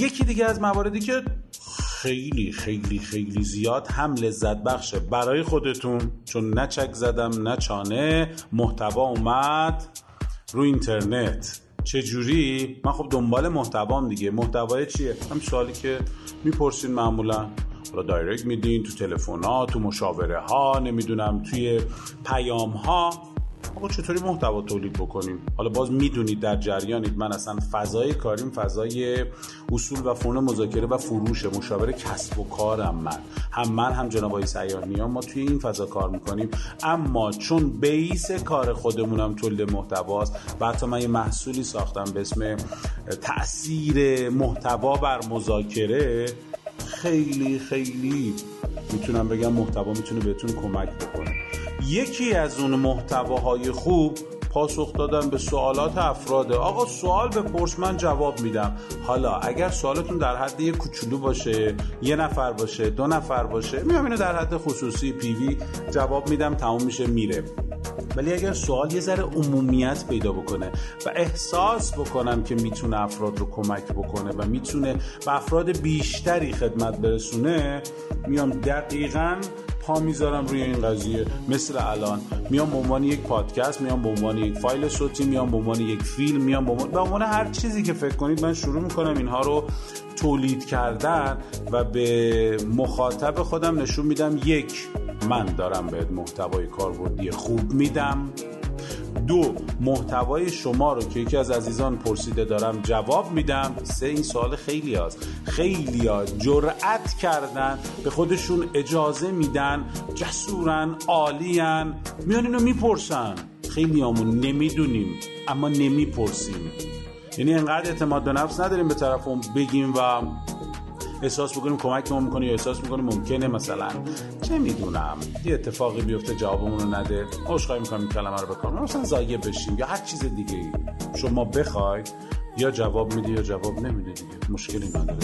یکی دیگه از مواردی که خیلی خیلی خیلی زیاد هم لذت بخشه برای خودتون چون نه چک زدم نه چانه محتوا اومد رو اینترنت. چجوری؟ من خب دنبال محتوام دیگه. محتوای چیه؟ هم سوالی که می‌پرسین معمولا. حالا دایرکت میدین تو تلفن ها تو مشاوره ها نمی‌دونم توی پیام ها آقا چطوری محتوا تولید بکنیم؟ حالا باز می‌دونید در جریانید. من اصلا فضای کاریم فضای اصول و فون مذاکره و فروش مشاور کسب و کارم من. هم من هم جناب آقای سیانی ما توی این فضا کار می‌کنیم. اما چون بیس کار خودمونم تولید محتواست و حتی من یه محصولی ساختم به اسم تاثیر محتوا بر مذاکره خیلی خیلی می‌تونم بگم محتوا می‌تونه بهتون کمک بکنه. یکی از اون محتواهای خوب پاسخ دادن به سوالات افراده. آقا سوال بپرس من جواب میدم. حالا اگر سوالتون در حد یه کوچولو باشه یه نفر باشه دو نفر باشه میام اینو در حد خصوصی پیوی جواب میدم تموم میشه میره. ولی اگر سوال یه ذره عمومیت پیدا بکنه و احساس بکنم که می‌تونه افراد رو کمک بکنه و می‌تونه به افراد بیشتری خدمت برسونه میام دقیقا پا می‌ذارم روی این قضیه. مثل الان میام به عنوان یک پادکست میام به عنوان یک فایل صوتی میام به عنوان یک فیلم میام به عنوان عنوان هر چیزی که فکر کنید من شروع می‌کنم اینها رو تولید کردن و به مخاطب خودم نشون میدم. یک من دارم بهت محتوای کاربردی خوب میدم. دو محتوای شما رو که یکی از عزیزان پرسیده دارم جواب میدم. سه این سوال خیلی هست خیلی ها جرأت کردن به خودشون اجازه میدن جسورن عالین. میان اینو می‌پرسن. خیلی همون نمی‌دونیم اما نمی‌پرسیم. یعنی انقدر اعتماد به نفس نداریم به طرف اون بگیم و احساس بکنیم کمک ما می‌کنه یا احساس می‌کنیم ممکنه مثلا چه می‌دونم یه اتفاقی بیفته جوابمون رو نده عذرخواهی می‌کنم این کلمه رو بکنم مثلا زایه بشیم یا هر چیز دیگه شما بخوای یا جواب میدی یا جواب نمیده دیگه مشکلی نداره.